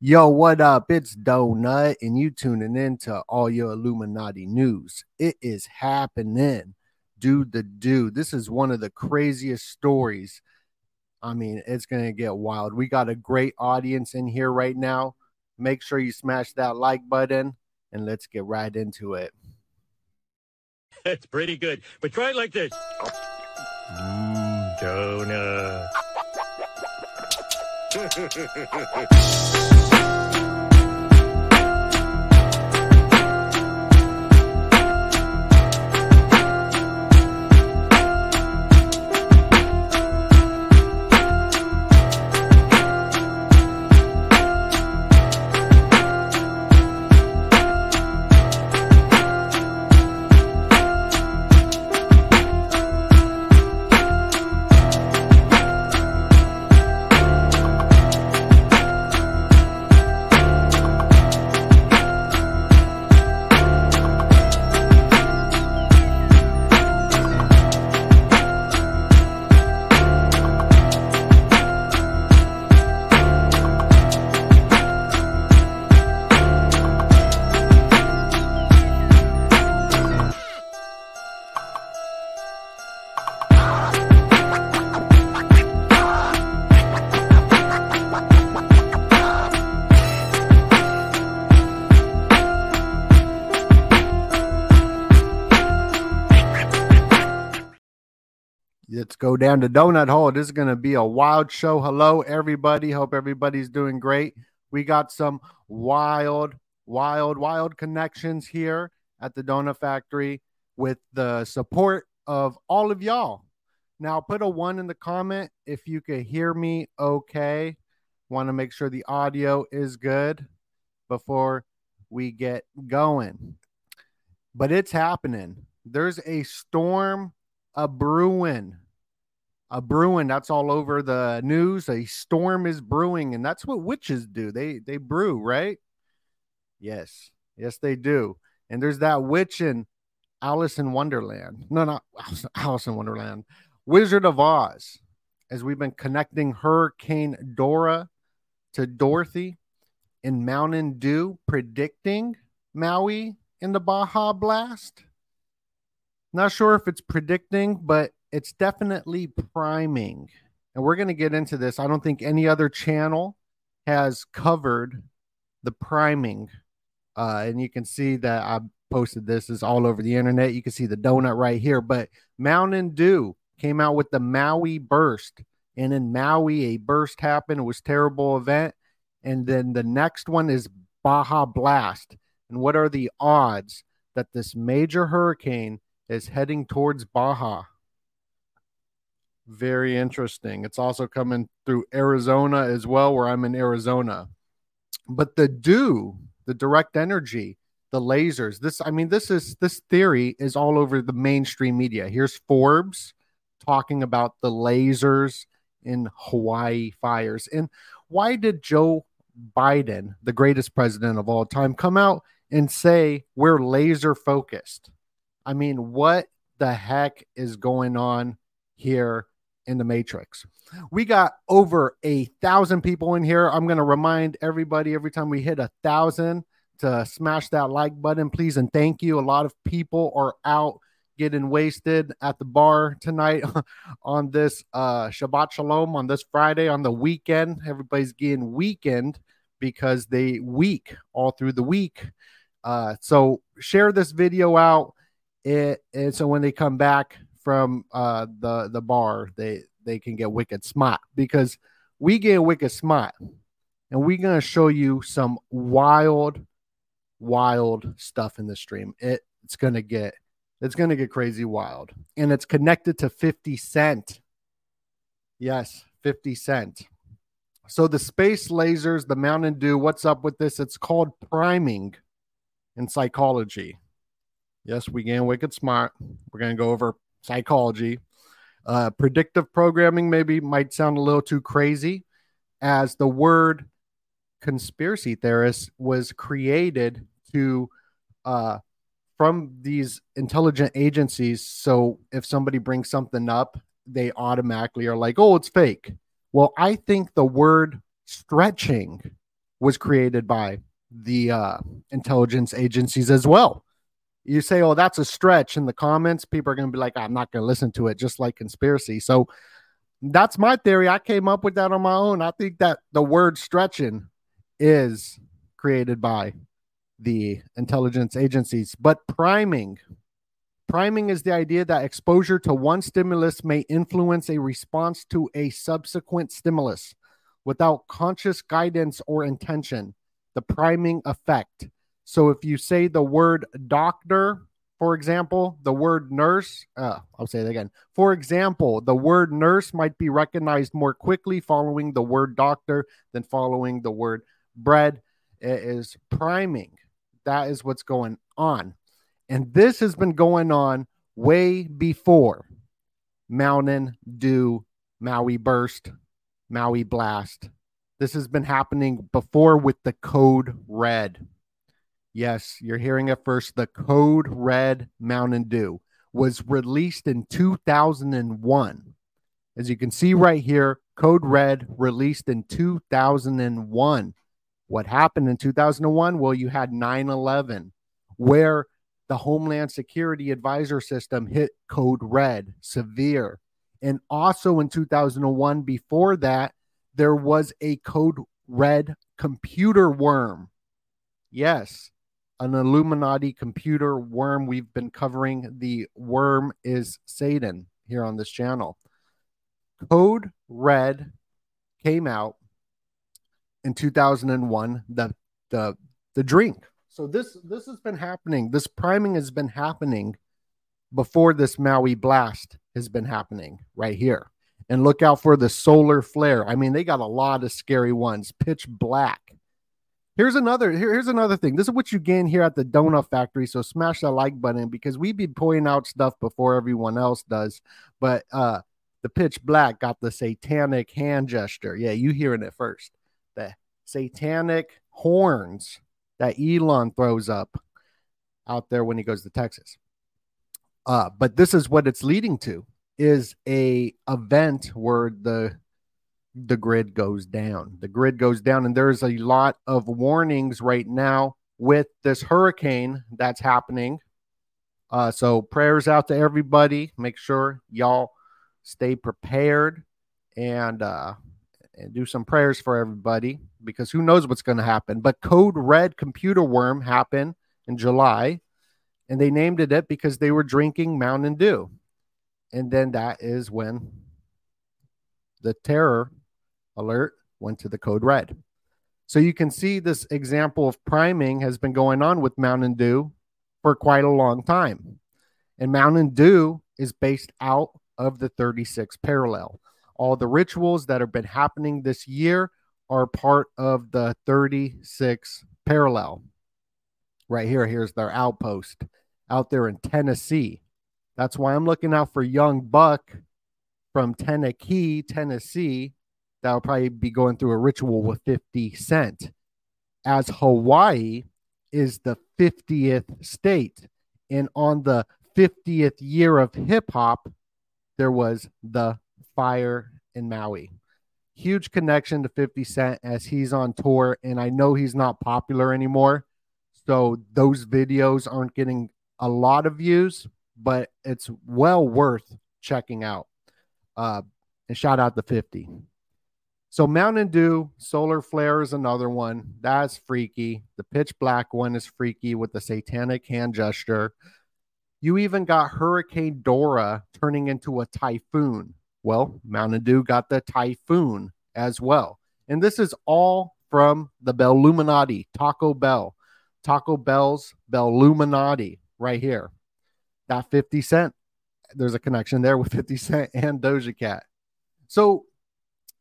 Yo, what up? It's Donut, and you tuning in to all your Illuminati news. It is happening. Do the do. This is one of the craziest stories. I mean, it's going to get wild. We got a great audience in here right now. Make sure you smash that like button, and let's get right into it. That's pretty good. But try it like this. Mm, donut. Let's go down to Donut Hole. This is going to be a wild show. Hello, everybody. Hope everybody's doing great. We got some wild, wild, wild connections here at the Donut Factory with the support of all of y'all. Now, put a one in the comment if you could hear me okay. Want to make sure the audio is good before we get going. But it's happening. There's a storm a brewing a brewing that's all over the news a storm is brewing and that's what witches do they they brew right? Yes yes they do and there's that witch in alice in wonderland no not alice in wonderland wizard of oz as we've been connecting hurricane dora to dorothy in mountain dew predicting maui in the baja blast. Not sure if it's predicting but it's definitely priming. And we're going to get into this. I don't think any other channel has covered the priming. Uh, and you can see that I posted this is all over the internet. You can see the donut right here. But Mountain Dew came out with the Maui burst. And in Maui, a burst happened. It was terrible event. And then the next one is Baja Blast. And what are the odds that this major hurricane is heading towards Baja? Very interesting. It's also coming through Arizona as well, where I'm in Arizona. But the dew, the direct energy, the lasers, this, I mean, this is this theory is all over the mainstream media. Here's Forbes talking about the lasers in Hawaii fires. And why did Joe Biden, the greatest president of all time, come out and say we're laser focused? I mean, what the heck is going on here in the Matrix. We got over a thousand people in here. I'm going to remind everybody every time we hit a thousand to smash that like button, please. And thank you. A lot of people are out getting wasted at the bar tonight on this uh Shabbat Shalom on this Friday on the weekend. Everybody's getting weekend because they week all through the week. Uh so share this video out it, and so when they come back from uh the the bar, they they can get wicked smart because we get wicked smart and we're gonna show you some wild, wild stuff in the stream. It, it's gonna get it's gonna get crazy wild, and it's connected to 50 Cent. Yes, 50 Cent. So the space lasers, the Mountain Dew, what's up with this? It's called priming in psychology. Yes, we get wicked smart. We're gonna go over psychology. Uh, predictive programming maybe might sound a little too crazy, as the word conspiracy theorist was created to uh, from these intelligent agencies. So if somebody brings something up, they automatically are like, oh, it's fake. Well, I think the word stretching was created by the uh, intelligence agencies as well. You say, oh, that's a stretch in the comments, people are going to be like, I'm not going to listen to it, just like conspiracy. So that's my theory. I came up with that on my own. I think that the word stretching is created by the intelligence agencies. But priming, priming is the idea that exposure to one stimulus may influence a response to a subsequent stimulus without conscious guidance or intention. The priming effect. So if you say the word doctor, for example, the word nurse, uh, I'll say it again. For example, the word nurse might be recognized more quickly following the word doctor than following the word bread. It is priming. That is what's going on. And this has been going on way before Mountain Dew, Maui Burst, Maui Blast. This has been happening before with the Code Red. Yes, you're hearing it first. The Code Red Mountain Dew was released in 2001. As you can see right here, Code Red released in 2001. What happened in 2001? Well, you had 9 11, where the Homeland Security Advisor System hit code red, severe. And also in 2001, before that, there was a code red computer worm. Yes, an Illuminati computer worm. We've been covering. The worm is Satan here on this channel. Code Red came out in 2001 the the the drink. So this this has been happening. This priming has been happening before this maui blast has been happening right here. And look out for the solar flare. I mean they got a lot of scary ones. Pitch black here's another here, here's another thing. This is what you gain here at the donut factory so smash that like button because we be pointing out stuff before everyone else does. But uh the pitch black got the satanic hand gesture. Yeah you hearing it first. The satanic horns that Elon throws up out there when he goes to Texas. Uh, but this is what it's leading to is a event where the the grid goes down. The grid goes down, and there's a lot of warnings right now with this hurricane that's happening. Uh, so prayers out to everybody. Make sure y'all stay prepared and uh, and do some prayers for everybody because who knows what's going to happen. But Code Red Computer Worm happened in July, and they named it it because they were drinking Mountain Dew. And then that is when the terror alert went to the Code Red. So you can see this example of priming has been going on with Mountain Dew for quite a long time. And Mountain Dew is based out of the 36 parallel all the rituals that have been happening this year are part of the 36 parallel. Right here, here's their outpost out there in Tennessee. That's why I'm looking out for young Buck from Tennessee, Tennessee. That'll probably be going through a ritual with 50 Cent. As Hawaii is the 50th state. And on the 50th year of hip hop, there was the fire in Maui. Huge connection to 50 Cent as he's on tour, and I know he's not popular anymore. So those videos aren't getting a lot of views, but it's well worth checking out. Uh, and shout out to 50. So Mountain Dew Solar Flare is another one. That's freaky. The pitch black one is freaky with the satanic hand gesture. You even got Hurricane Dora turning into a typhoon. Well, Mountain Dew got the typhoon as well. And this is all from the Belluminati, Taco Bell. Taco Bell's Belluminati right here. That 50 Cent. There's a connection there with 50 Cent and Doja Cat. So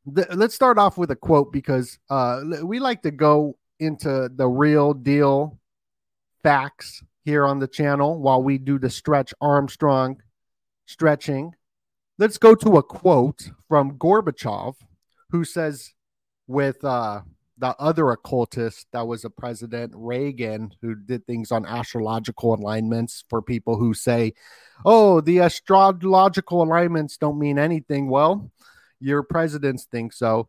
let's start off with a quote because uh, we like to go into the real deal facts here on the channel while we do the stretch Armstrong stretching. Let's go to a quote from Gorbachev, who says, with uh, the other occultist that was a president, Reagan, who did things on astrological alignments for people who say, oh, the astrological alignments don't mean anything. Well, your presidents think so.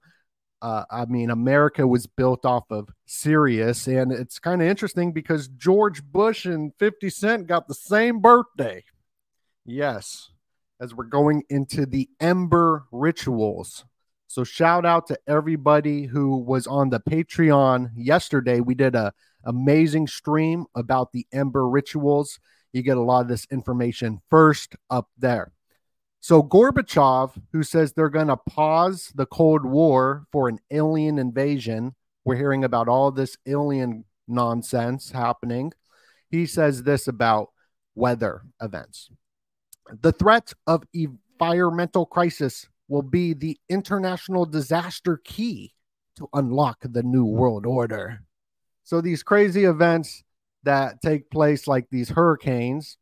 Uh, I mean, America was built off of Sirius, and it's kind of interesting because George Bush and 50 Cent got the same birthday. Yes, as we're going into the Ember rituals. So, shout out to everybody who was on the Patreon yesterday. We did a amazing stream about the Ember rituals. You get a lot of this information first up there. So Gorbachev, who says they're going to pause the Cold War for an alien invasion, we're hearing about all this alien nonsense happening. He says this about weather events. The threat of environmental crisis will be the international disaster key to unlock the new world order. So these crazy events that take place like these hurricanes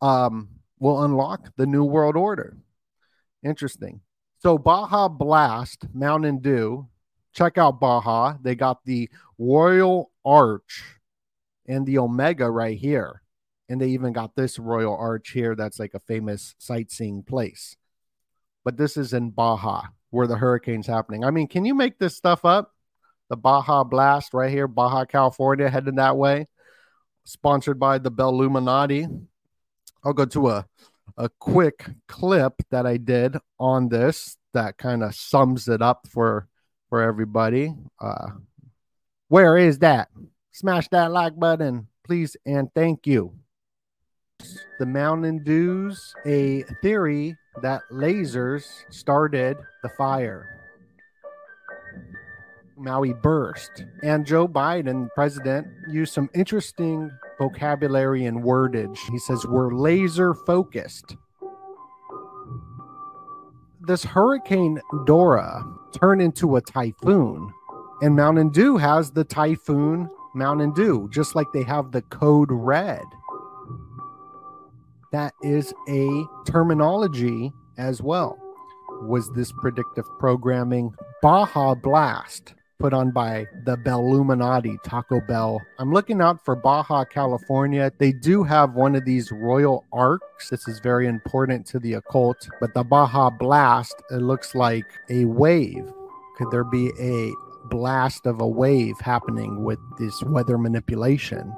um will unlock the new world order. Interesting. So Baja Blast, Mountain Dew, check out Baja. They got the Royal Arch and the Omega right here. And they even got this Royal Arch here that's like a famous sightseeing place. But this is in Baja where the hurricane's happening. I mean, can you make this stuff up? The Baja Blast right here, Baja, California, headed that way. Sponsored by the Bell Belluminati. I'll go to a a quick clip that I did on this that kind of sums it up for for everybody. Uh, where is that? Smash that like button, please, and thank you. The Mountain Dews, a theory that lasers started the fire. Maui burst. And Joe Biden, president, used some interesting vocabulary and wordage. He says, We're laser focused. This Hurricane Dora turned into a typhoon, and Mountain Dew has the Typhoon Mountain Dew, just like they have the Code Red. That is a terminology as well. Was this predictive programming Baja Blast? Put on by the Belluminati Taco Bell. I'm looking out for Baja, California. They do have one of these royal arcs. This is very important to the occult, but the Baja Blast, it looks like a wave. Could there be a blast of a wave happening with this weather manipulation?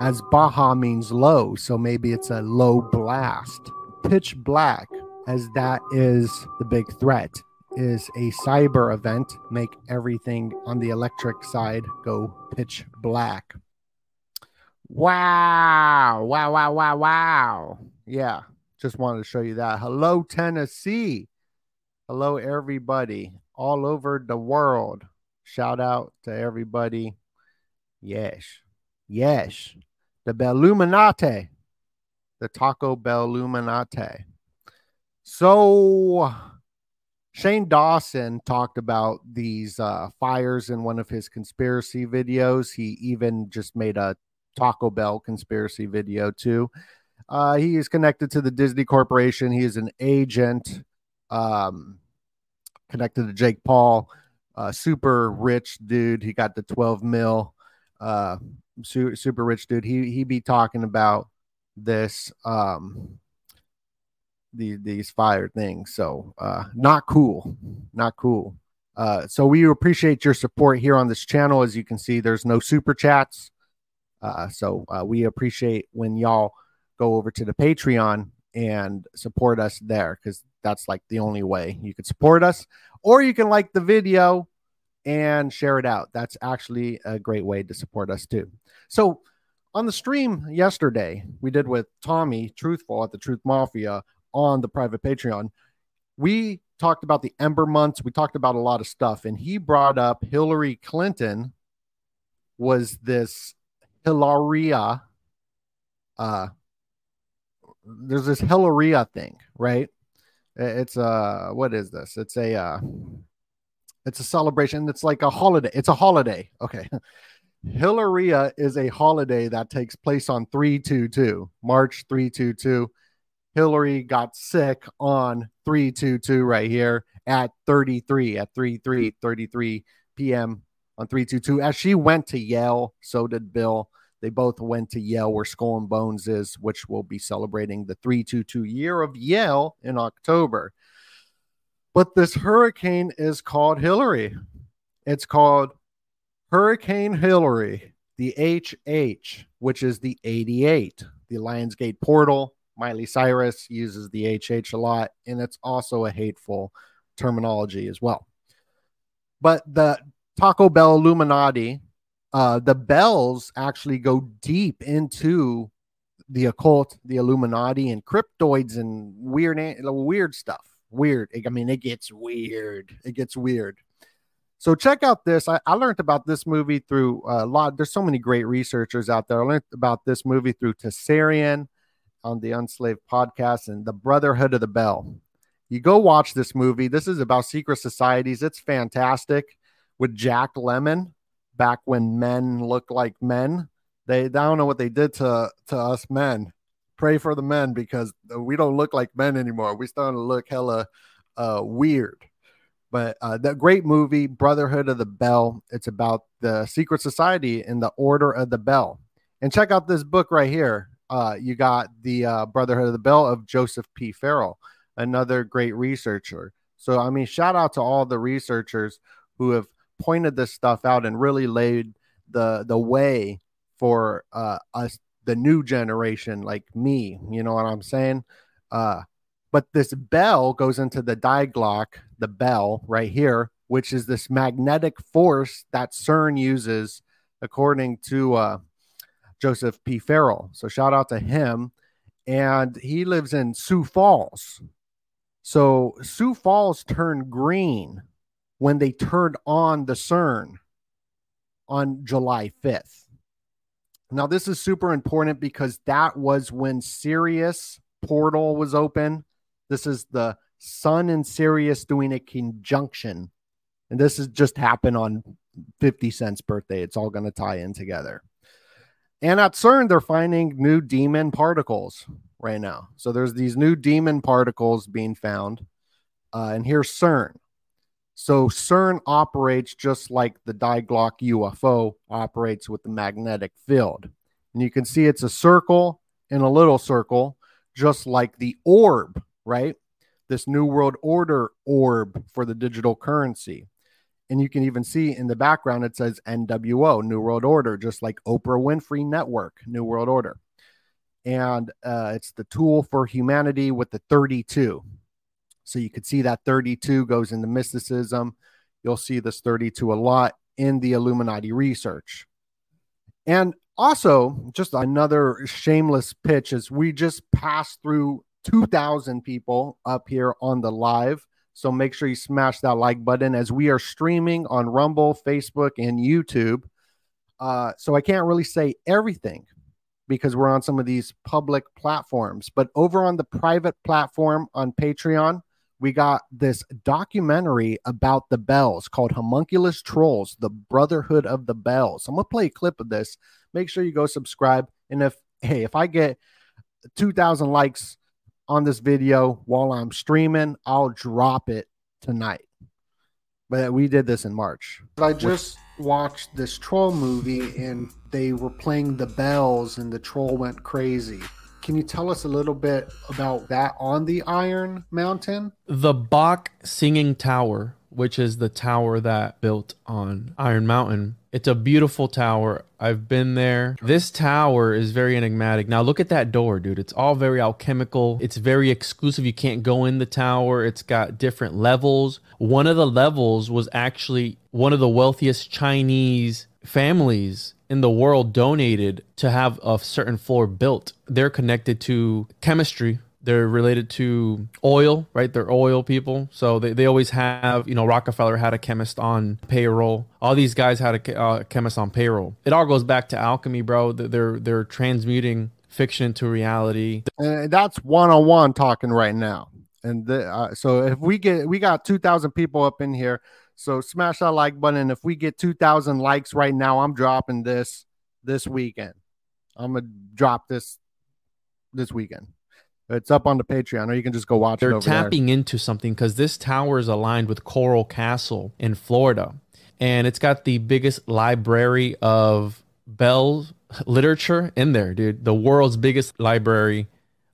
As Baja means low, so maybe it's a low blast. Pitch black, as that is the big threat is a cyber event, make everything on the electric side go pitch black. Wow. Wow, wow, wow, wow. Yeah, just wanted to show you that. Hello, Tennessee. Hello, everybody all over the world. Shout out to everybody. Yes. Yes. The Belluminati. The Taco Bell Illuminati. So Shane Dawson talked about these uh, fires in one of his conspiracy videos. He even just made a Taco Bell conspiracy video too. Uh, he is connected to the Disney Corporation. He is an agent um, connected to Jake Paul, super rich dude. He got the 12 mil, uh, su- super rich dude. He he be talking about this um, the, these fire things. So uh, not cool, not cool. Uh, so we appreciate your support here on this channel. As you can see, there's no super chats. Uh, so uh, we appreciate when y'all go over to the Patreon and support us there because that's like the only way you could support us. Or you can like the video and share it out. That's actually a great way to support us too. So on the stream yesterday, we did with Tommy Truthful at the Truth Mafia on the private Patreon. We talked about the Ember months. We talked about a lot of stuff, and he brought up Hillary Clinton was this Hilaria. Uh, there's this Hilaria thing, right? It's a what is this? It's a uh, it's a celebration. It's like a holiday. It's a holiday. Okay. Hilaria is a holiday that takes place on 322, March 322. Hillary got sick on 322 right here at 33 at 33 33 p.m. on 322 as she went to Yale, so did Bill. They both went to Yale where Skull and Bones is, which will be celebrating the 322 year of Yale in October. But this hurricane is called Hillary. It's called Hurricane Hillary, the HH, which is the 88, the Lionsgate portal. Miley Cyrus uses the HH a lot, and it's also a hateful terminology as well. But the Taco Bell Illuminati, uh, the bells actually go deep into the occult, the Illuminati, and cryptoids and weird, weird stuff weird. I mean, it gets weird. It gets weird. So check out this. I, I learned about this movie through a lot. There's so many great researchers out there. I learned about this movie through Tessarian on the Unslaved podcast and the Brotherhood of the Bell. You go watch this movie. This is about secret societies. It's fantastic with Jack Lemmon back when men looked like men. They I don't know what they did to to us men pray for the men because we don't look like men anymore. We starting to look hella uh, weird. But uh, that great movie, Brotherhood of the Bell. It's about the secret society in the Order of the Bell. And check out this book right here. Uh, you got the uh, Brotherhood of the Bell of Joseph P. Farrell, another great researcher. So, I mean, shout out to all the researchers who have pointed this stuff out and really laid the the way for uh, us the new generation like me you know what i'm saying uh but this bell goes into the Glocke the bell right here which is this magnetic force that cern uses according to uh joseph p farrell so shout out to him and he lives in sioux falls so sioux falls turned green when they turned on the cern on july 5th now, this is super important because that was when Sirius portal was open. This is the Sun and Sirius doing a conjunction. And this has just happened on 50 Cent's birthday. It's all going to tie in together. And at CERN, they're finding new demon particles right now. So there's these new demon particles being found. Uh, and here's CERN. So CERN operates just like the Die Glocke UFO operates with the magnetic field. And you can see it's a circle in a little circle, just like the orb, right? This New World Order orb for the digital currency. And you can even see in the background it says NWO, New World Order, just like Oprah Winfrey Network, New World Order. And uh, it's the tool for humanity with the 32. So you could see that 32 goes into mysticism. You'll see this 32 a lot in the Illuminati research. And also, just another shameless pitch is we just passed through 2,000 people up here on the live. So make sure you smash that like button as we are streaming on Rumble, Facebook, and YouTube. Uh, so I can't really say everything because we're on some of these public platforms. But over on the private platform on Patreon, we got this documentary about the bells called Homunculus Trolls, the Brotherhood of the Bells. I'm going to play a clip of this. Make sure you go subscribe. And if, hey, if I get 2,000 likes on this video while I'm streaming, I'll drop it tonight. But we did this in March. I just watched this troll movie and they were playing the bells and the troll went crazy. Can you tell us a little bit about that on the Iron Mountain? The Bok Singing Tower which is the tower that built on Iron Mountain. It's a beautiful tower. I've been there. This tower is very enigmatic. Now look at that door, dude. It's all very alchemical. It's very exclusive. You can't go in the tower. It's got different levels. One of the levels was actually one of the wealthiest Chinese families in the world donated to have a certain floor built. They're connected to chemistry. They're related to oil, right? They're oil people. So they, they always have, you know, Rockefeller had a chemist on payroll. All these guys had a uh, chemist on payroll. It all goes back to alchemy, bro. They're, they're transmuting fiction to reality. And that's one on one talking right now. And the, uh, so if we get, we got 2,000 people up in here. So smash that like button. If we get 2,000 likes right now, I'm dropping this this weekend. I'm going to drop this this weekend. It's up on the Patreon, or you can just go watch They're it. They're tapping into something because this tower is aligned with Coral Castle in Florida, and it's got the biggest library of Bell literature in there, dude. The world's biggest library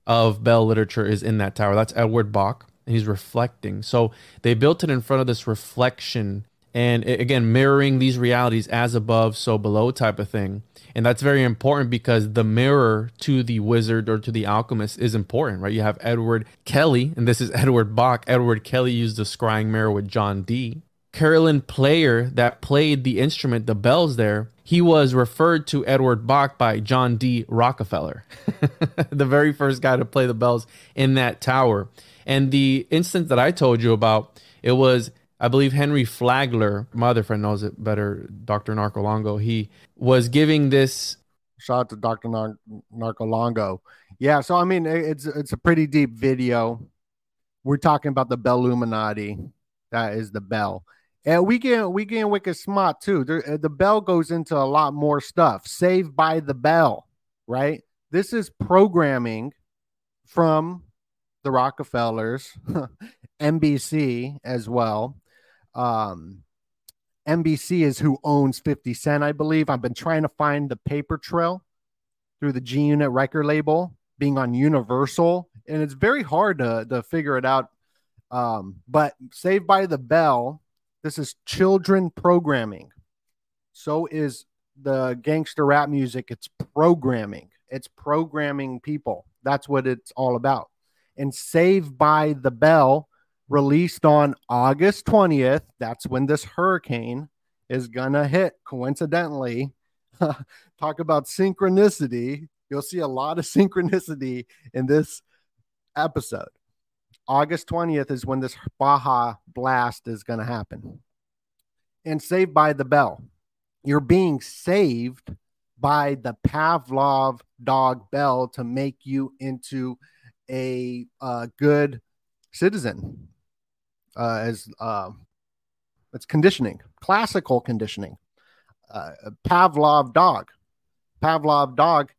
of Bell literature is in that tower. That's Edward Bok, and he's reflecting. So they built it in front of this reflection, and again, mirroring these realities as above, so below type of thing. And that's very important because the mirror to the wizard or to the alchemist is important, right? You have Edward Kelly, and this is Edward Bok Edward Kelly used the scrying mirror with John Dee. carillon Player that played the instrument, the bells there, he was referred to Edward Bok by John D. Rockefeller, the very first guy to play the bells in that tower. And the instance that I told you about, it was I believe Henry Flagler, my other friend knows it better, Dr. Narcolongo, he was giving this. Shout out to Dr. Nar- Narcolongo. Yeah, so I mean, it's it's a pretty deep video. We're talking about the Bell Illuminati. That is the bell. And we get we get wicked smart too. Uh, the bell goes into a lot more stuff. Saved by the bell, right? This is programming from the Rockefellers, NBC as well. Um, NBC is who owns 50 Cent, I believe. I've been trying to find the paper trail through the G Unit record label being on Universal, and it's very hard to, to figure it out. Um, but Saved by the Bell, this is children programming. So is the gangster rap music. It's programming, it's programming people. That's what it's all about. And Saved by the Bell released on August 20th. That's when this hurricane is going to hit, coincidentally. Talk about synchronicity. You'll see a lot of synchronicity in this episode. August 20th is when this Baja blast is going to happen. And Saved by the Bell. You're being saved by the Pavlov dog bell to make you into a uh, good citizen uh, as uh, it's conditioning, classical conditioning. Uh, Pavlov dog. Pavlov dog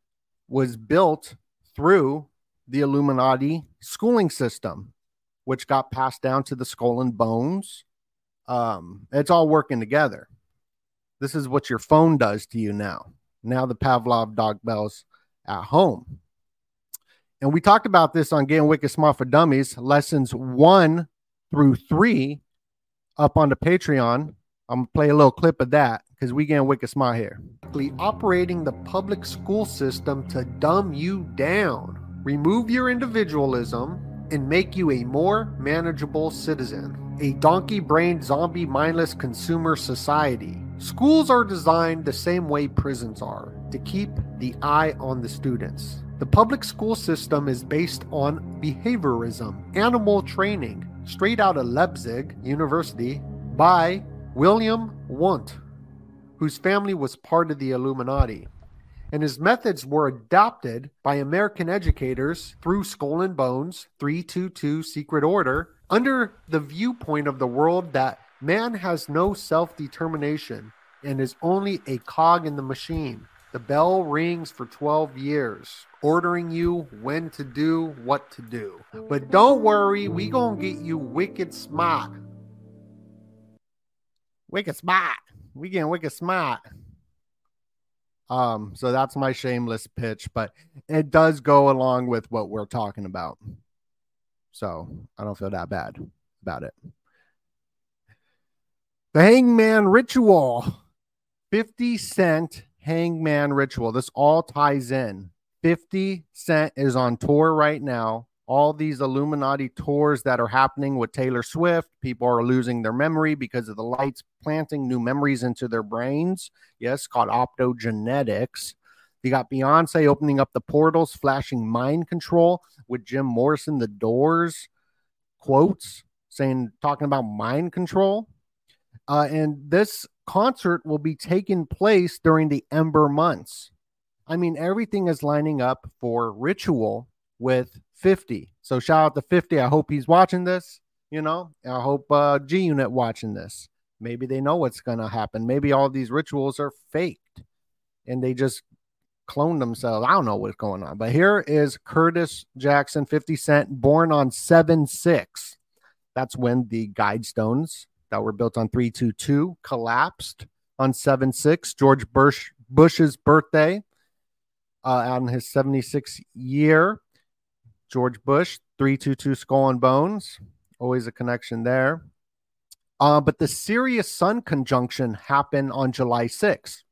was built through the Illuminati schooling system, which got passed down to the skull and bones. Um, it's all working together. This is what your phone does to you now. Now the Pavlov dog bells at home. And we talked about this on Getting Wicked Smart for Dummies, lessons one through three up on the Patreon. I'm gonna play a little clip of that because we getting wicked smart here. Operating the public school system to dumb you down, remove your individualism, and make you a more manageable citizen. A donkey brained, zombie mindless consumer society. Schools are designed the same way prisons are to keep the eye on the students. The public school system is based on behaviorism, animal training, straight out of Leipzig University by William Wundt, whose family was part of the Illuminati. And his methods were adopted by American educators through Skull and Bones 322 Secret Order under the viewpoint of the world that man has no self determination and is only a cog in the machine. The bell rings for 12 years, ordering you when to do what to do. But don't worry, we gonna get you wicked smart. Wicked smart. We getting wicked smart. Um, so that's my shameless pitch, but it does go along with what we're talking about. So I don't feel that bad about it. The Hangman Ritual. 50 Cent Hangman Ritual. This all ties in. 50 Cent is on tour right now. All these Illuminati tours that are happening with Taylor Swift, people are losing their memory because of the lights planting new memories into their brains. Yes, called optogenetics. You got Beyonce opening up the portals, flashing mind control with Jim Morrison, the doors quotes saying, talking about mind control. Uh, and this concert will be taking place during the Ember months. I mean, everything is lining up for Ritual with 50. So shout out to 50. I hope he's watching this. You know, I hope uh, G Unit watching this. Maybe they know what's going to happen. Maybe all these rituals are faked and they just clone themselves. I don't know what's going on. But here is Curtis Jackson, 50 Cent, born on 7 6. That's when the guidestones that were built on 322 collapsed on 7 6. George Bush, Bush's birthday uh, on his 76th year. George Bush, 322 Skull and Bones. Always a connection there. Uh, but the Sirius Sun conjunction happened on July 6th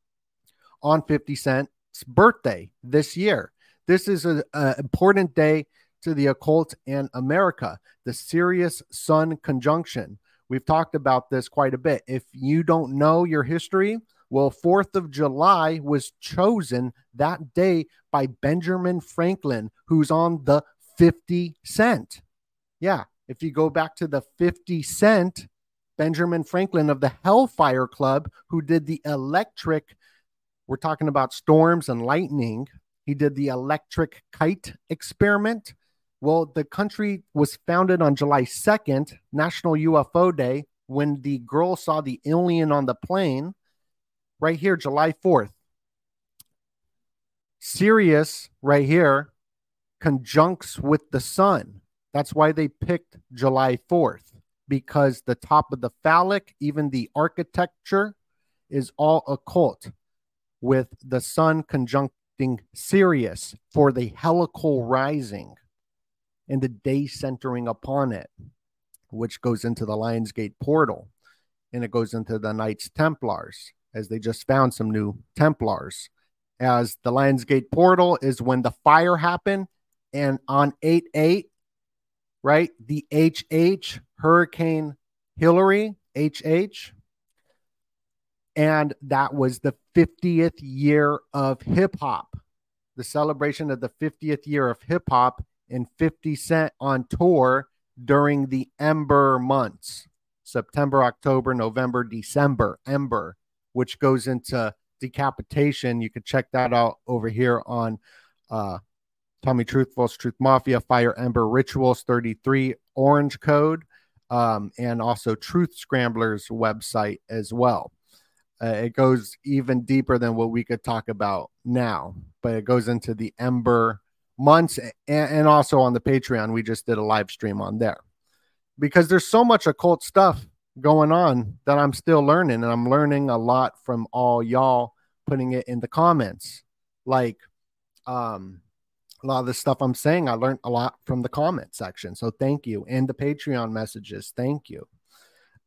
on 50 Cent's birthday this year. This is an important day to the occult and America, the Sirius Sun conjunction. We've talked about this quite a bit. If you don't know your history, well, 4th of July was chosen that day by Benjamin Franklin, who's on the 50 cent. Yeah, if you go back to the 50 cent, Benjamin Franklin of the Hellfire Club, who did the electric, we're talking about storms and lightning. He did the electric kite experiment. Well, the country was founded on July 2nd, National UFO Day, when the girl saw the alien on the plane. Right here, July 4th. Sirius, right here, conjuncts with the sun. That's why they picked July 4th, because the top of the phallic, even the architecture, is all occult with the sun conjuncting Sirius for the heliacal rising and the day centering upon it, which goes into the Lionsgate portal and it goes into the Knights Templars, as they just found some new Templars. As the Lionsgate portal is when the fire happened, and on 8 8, right, the HH, Hurricane Hilary, HH, and that was the 50th year of hip hop, the celebration of the 50th year of hip hop and 50 Cent on tour during the Ember months September, October, November, December, Ember, which goes into decapitation. You could check that out over here on uh, Tommy Truthful's Truth Mafia, Fire Ember Rituals 33 Orange Code, um, and also Truth Scramblers website as well. Uh, it goes even deeper than what we could talk about now, but it goes into the Ember months and, also on the Patreon. We just did a live stream on there because there's so much occult stuff going on that I'm still learning, and I'm learning a lot from all y'all putting it in the comments. Like, um, a lot of the stuff I'm saying, I learned a lot from the comment section. So thank you. And the Patreon messages, thank you.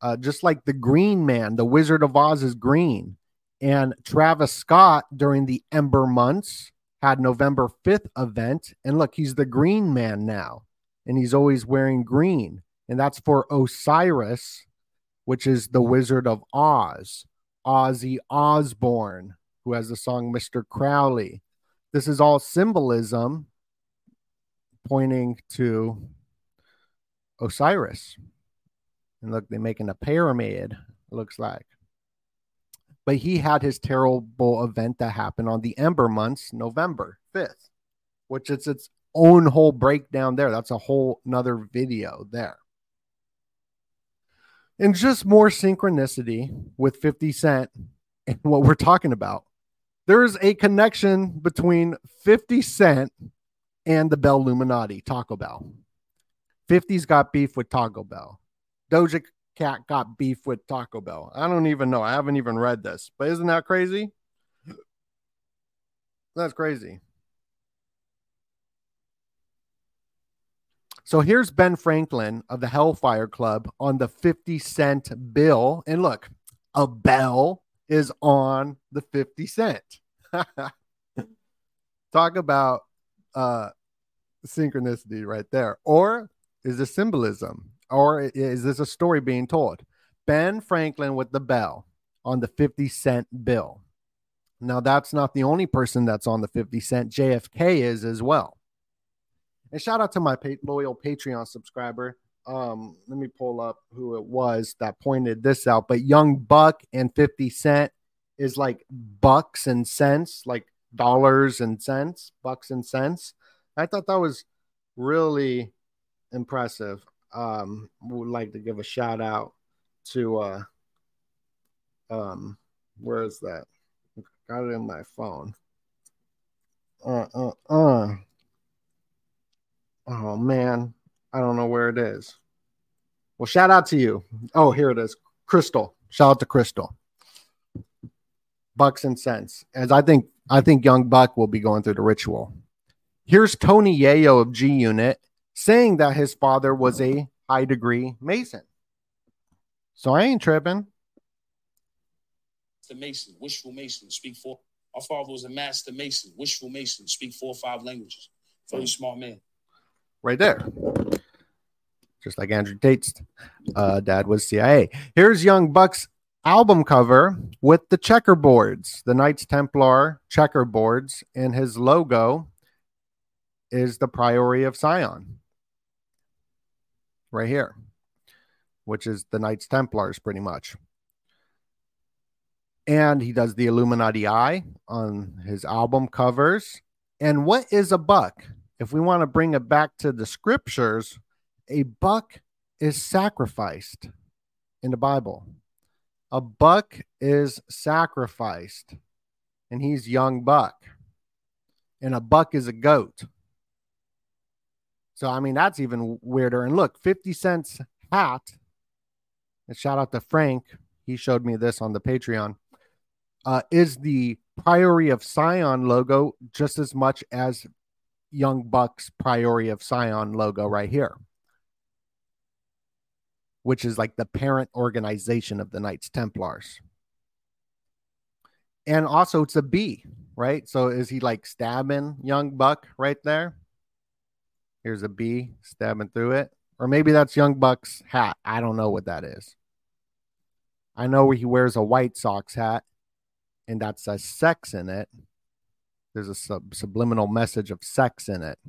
Uh, just like the Green Man, the Wizard of Oz is green. And Travis Scott during the Ember months had November 5th event. And look, he's the green man now. And he's always wearing green. And that's for Osiris, which is the Wizard of Oz, Ozzy Osbourne, who has the song Mr. Crowley. This is all symbolism pointing to Osiris. And look, they're making a pyramid, looks like. But he had his terrible event that happened on the Ember months, November 5th, which is its own whole breakdown there. That's a whole another video there. And just more synchronicity with 50 Cent and what we're talking about. There's a connection between 50 Cent and the Bell Illuminati, Taco Bell. 50's got beef with Taco Bell. Doja cat got beef with Taco Bell. I don't even know. I haven't even read this, but isn't that crazy? That's crazy. So here's Ben Franklin of the Hellfire Club on the 50 cent bill. And look, a bell is on the 50 cent. Talk about uh synchronicity right there. Or is this symbolism? Or is this a story being told? Ben Franklin with the bell on the 50 cent bill. Now, that's not the only person that's on the 50 cent. JFK is as well. And shout out to my loyal Patreon subscriber. Um, let me pull up who it was that pointed this out. But Young Buck and 50 Cent is like bucks and cents, like dollars and cents, bucks and cents. I thought that was really impressive. Um, would like to give a shout out to uh um where is that? Got it in my phone. Uh uh uh. Oh man, I don't know where it is. Well, shout out to you. Oh, here it is. Crystal. Shout out to Crystal. Bucks and cents. As I think I think young Buck will be going through the ritual. Here's Tony Yayo of G Unit saying that his father was a high degree Mason. So I ain't tripping. The Mason, wishful Mason, speak four. Our father was a master Mason, wishful Mason, speak four or five languages. Very smart man. Right there. Just like Andrew Tate's uh, dad was CIA. Here's Young Buck's album cover with the checkerboards, the Knights Templar checkerboards, and his logo is the Priory of Sion. Right here, which is the Knights Templars, pretty much. And he does the Illuminati eye on his album covers. And what is a buck? If we want to bring it back to the scriptures, a buck is sacrificed in the Bible. A buck is sacrificed, and he's young buck. And a buck is a goat. So, I mean, that's even weirder. And look, 50 cents hat. And shout out to Frank. He showed me this on the Patreon. Uh, is the Priory of Sion logo just as much as Young Buck's Priory of Sion logo right here, which is like the parent organization of the Knights Templars. And also, it's a B, right? So, is he like stabbing Young Buck right there? Here's a bee stabbing through it. Or maybe that's Young Buck's hat. I don't know what that is. I know he wears a White Sox hat, and that says sex in it. There's a sub- subliminal message of sex in it.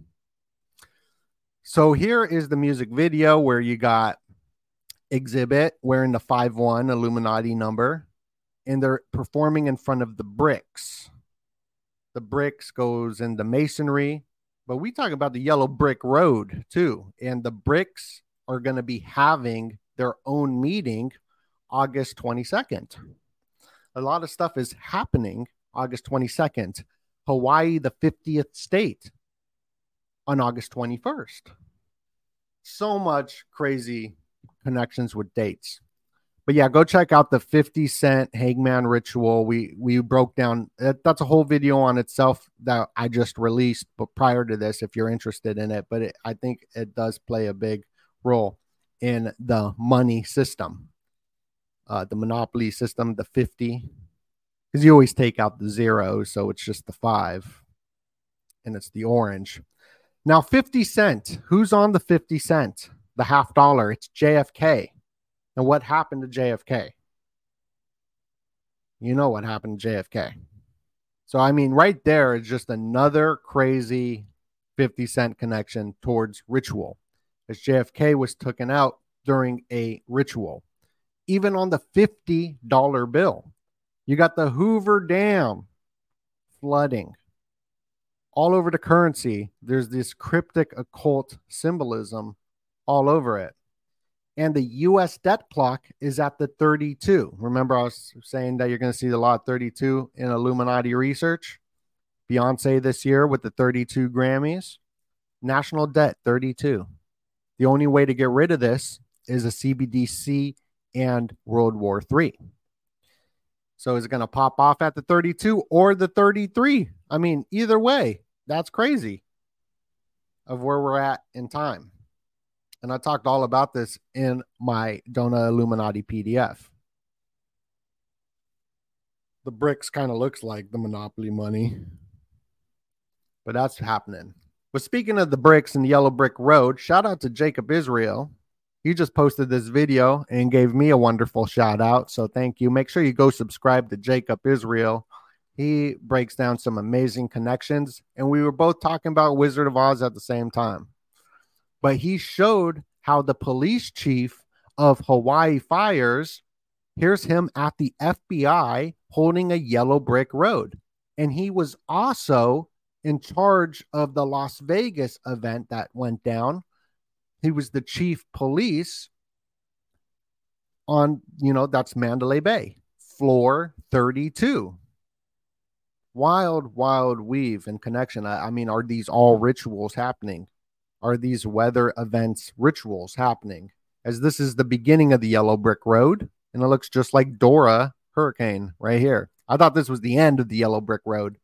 So here is the music video where you got Exhibit wearing the 5 1 Illuminati number, and they're performing in front of the bricks. The bricks goes into masonry, but we talk about the yellow brick road too. And the BRICS are going to be having their own meeting August 22nd. A lot of stuff is happening August 22nd. Hawaii, the 50th state, on August 21st. So much crazy connections with dates. But yeah, go check out the 50 cent Hangman ritual. We we broke down that's a whole video on itself that I just released but prior to this if you're interested in it, but it, I think it does play a big role in the money system. Uh, the monopoly system, the 50 because you always take out the zero, so it's just the five, and it's the orange. Now, 50 cent. Who's on the 50 cent? The half dollar. It's JFK. And what happened to JFK? You know what happened to JFK. So, I mean, right there is just another crazy 50 cent connection towards ritual, as JFK was taken out during a ritual, even on the $50 bill. You got the Hoover Dam flooding. All over the currency, there's this cryptic occult symbolism all over it. And the US debt clock is at the 32. Remember, I was saying that you're going to see a lot of 32 in Illuminati research. Beyonce this year with the 32 Grammys. National debt 32. The only way to get rid of this is a CBDC and World War III. So is it going to pop off at the 32 or the 33? I mean, either way, that's crazy of where we're at in time. And I talked all about this in my Dona Illuminati PDF. the BRICS kind of looks like the Monopoly money. But that's happening. But speaking of the bricks and Yellow Brick Road, shout out to Jacob Israel. He just posted this video and gave me a wonderful shout out. So thank you. Make sure you go subscribe to Jacob Israel. He breaks down some amazing connections. And we were both talking about Wizard of Oz at the same time. But he showed how the police chief of Hawaii fires, here's him at the FBI holding a yellow brick road. And he was also in charge of the Las Vegas event that went down. He was the chief police on, you know, that's Mandalay Bay, floor 32. Wild, wild weave and connection. I, I mean, are these all rituals happening? Are these weather events rituals happening? As this is the beginning of the yellow brick road, and it looks just like Dora hurricane right here. I thought this was the end of the yellow brick road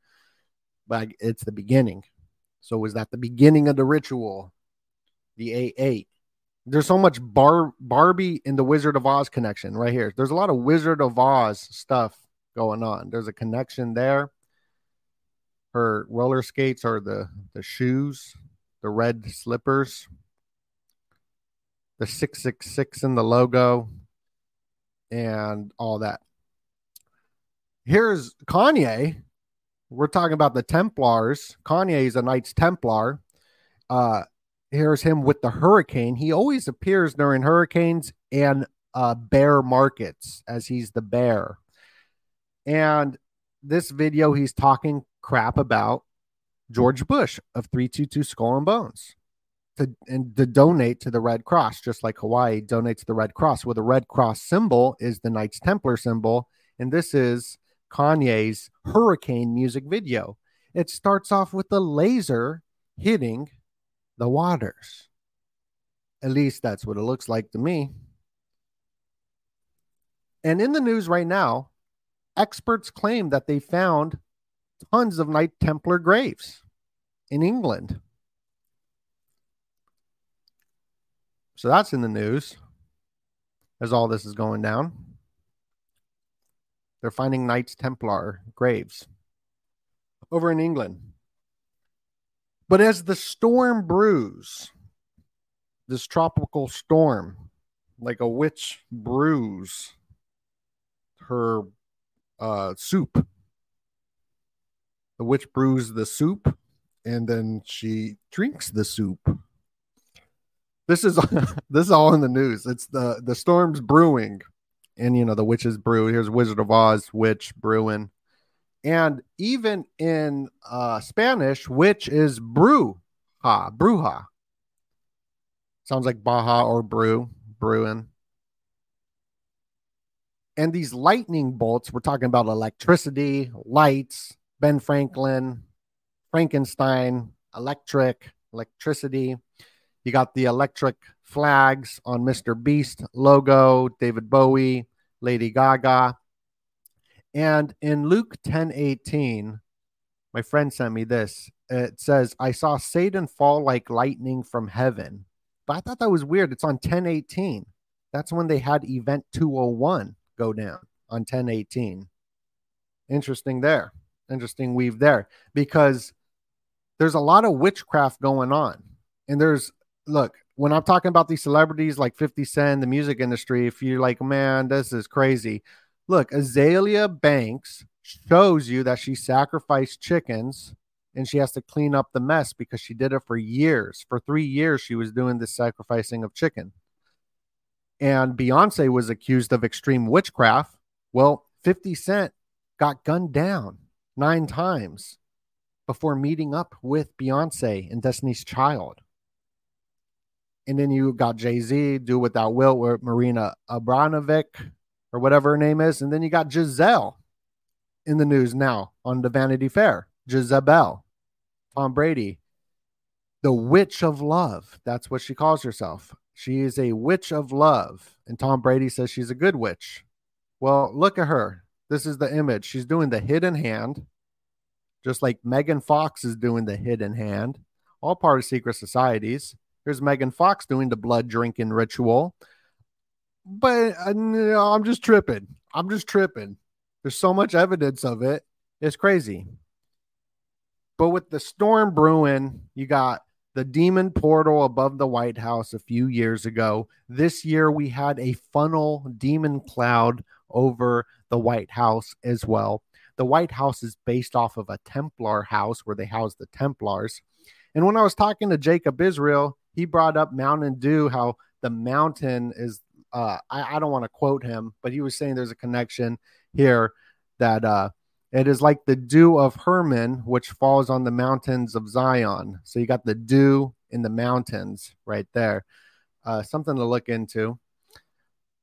but it's the beginning. So was that the beginning of the ritual? The A8. There's so much Bar Barbie in the Wizard of Oz connection right here. There's a lot of Wizard of Oz stuff going on. There's a connection there. Her roller skates are the the shoes, the red slippers, the 666 in the logo, and all that. Here's Kanye we're talking about the Templars. Kanye is a Knights Templar. Uh, here's him with the hurricane. He always appears during hurricanes and uh, bear markets as he's the bear. And this video, he's talking crap about George Bush of 322 Skull and Bones to and to donate to the Red Cross, just like Hawaii donates to the Red Cross. where the Red Cross symbol is the Knights Templar symbol, and this is Kanye's Hurricane music video. It starts off with the laser hitting the waters. At least that's what it looks like to me. And in the news right now, experts claim that they found tons of Knight Templar graves in England. So that's in the news as all this is going down. They're finding Knights Templar graves over in England. But as the storm brews, this tropical storm, like a witch brews her uh, soup. The witch brews the soup and then she drinks the soup. This is this is all in the news. It's the the storm's brewing and you know the witches brew. Here's Wizard of Oz, witch brewing, and even in uh, Spanish, witch is brew, bruja, bruja. Sounds like Baja or brew, brewing. And these lightning bolts, we're talking about electricity, lights, Ben Franklin, Frankenstein, electric, electricity. You got the electric flags on Mr. Beast logo, David Bowie, Lady Gaga. And in Luke 10 18, my friend sent me this. It says, I saw Satan fall like lightning from heaven. But I thought that was weird. It's on 10 18. That's when they had event 201 go down on 10 18. Interesting there. Interesting weave there because there's a lot of witchcraft going on. And there's look, when I'm talking about these celebrities like 50 Cent, the music industry, if you're like, man, this is crazy. Look, Azealia Banks shows you that she sacrificed chickens and she has to clean up the mess because she did it for years. For three years, she was doing this sacrificing of chicken. And Beyonce was accused of extreme witchcraft. Well, 50 Cent got gunned down nine times before meeting up with Beyonce and Destiny's Child. And then you got Jay Z, Do Without Will, with Marina Abramovic, or whatever her name is. And then you got Gisele in the news now on the Vanity Fair. Jezebel, Tom Brady, the witch of love. That's what she calls herself. She is a witch of love. And Tom Brady says she's a good witch. Well, look at her. This is the image. She's doing the hidden hand, just like Megan Fox is doing the hidden hand, all part of secret societies. Here's Megan Fox doing the blood drinking ritual. But uh, I'm just tripping. I'm just tripping. There's so much evidence of it. It's crazy. But with the storm brewing, you got the demon portal above the White House a few years ago. This year, we had a funnel demon cloud over the White House as well. The White House is based off of a Templar house where they house the Templars. And when I was talking to Jacob Israel, he brought up Mountain Dew, how the mountain is, uh, I, I don't want to quote him, but he was saying there's a connection here that uh, it is like the dew of Hermon, which falls on the mountains of Zion. So you got the dew in the mountains right there. Uh, something to look into.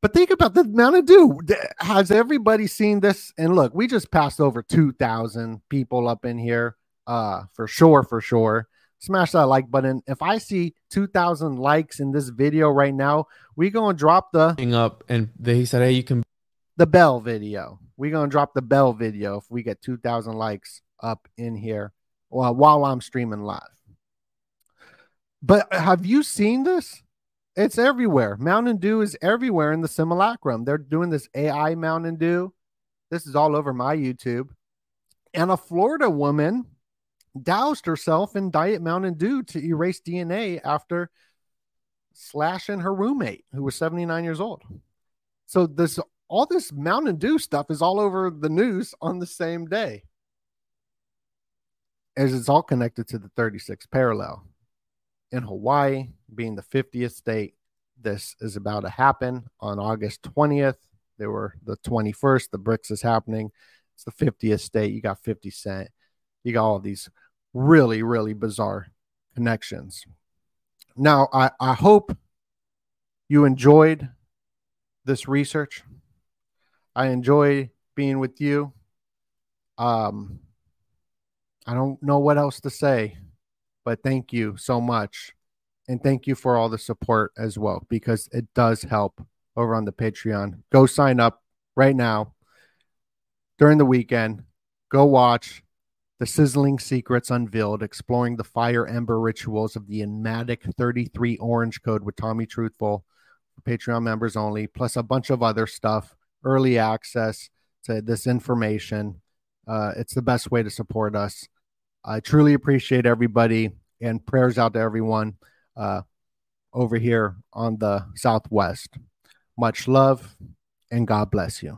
But think about the Mountain Dew. Has everybody seen this? And look, we just passed over 2,000 people up in here. Uh, for sure, for sure. Smash that like button. If I see 2,000 likes in this video right now, we going to drop the thing up and they said, hey, you can the bell video. We're gonna drop the bell video if we get 2,000 likes up in here while, while I'm streaming live. But have you seen this? It's everywhere. Mountain Dew is everywhere in the simulacrum. They're doing this AI Mountain Dew. This is all over my YouTube. And a Florida woman doused herself in Diet Mountain Dew to erase DNA after slashing her roommate, who was 79 years old. So this all this Mountain Dew stuff is all over the news on the same day. As it's all connected to the 36th parallel. In Hawaii, being the 50th state, this is about to happen on August 20th. There were the 21st, the BRICS is happening. It's the 50th state. You got 50 Cent. You got all these really, really bizarre connections. Now, I, I hope you enjoyed this research. I enjoy being with you. Um, I don't know what else to say, but thank you so much. And thank you for all the support as well, because it does help over on the Patreon. Go sign up right now during the weekend. Go watch the Sizzling Secrets Unveiled, exploring the fire ember rituals of the Enigmatic 33 Orange Code with Tommy Truthful, Patreon members only, plus a bunch of other stuff early access to this information. Uh, it's the best way to support us. I truly appreciate everybody and prayers out to everyone uh, over here on the Southwest. Much love and God bless you.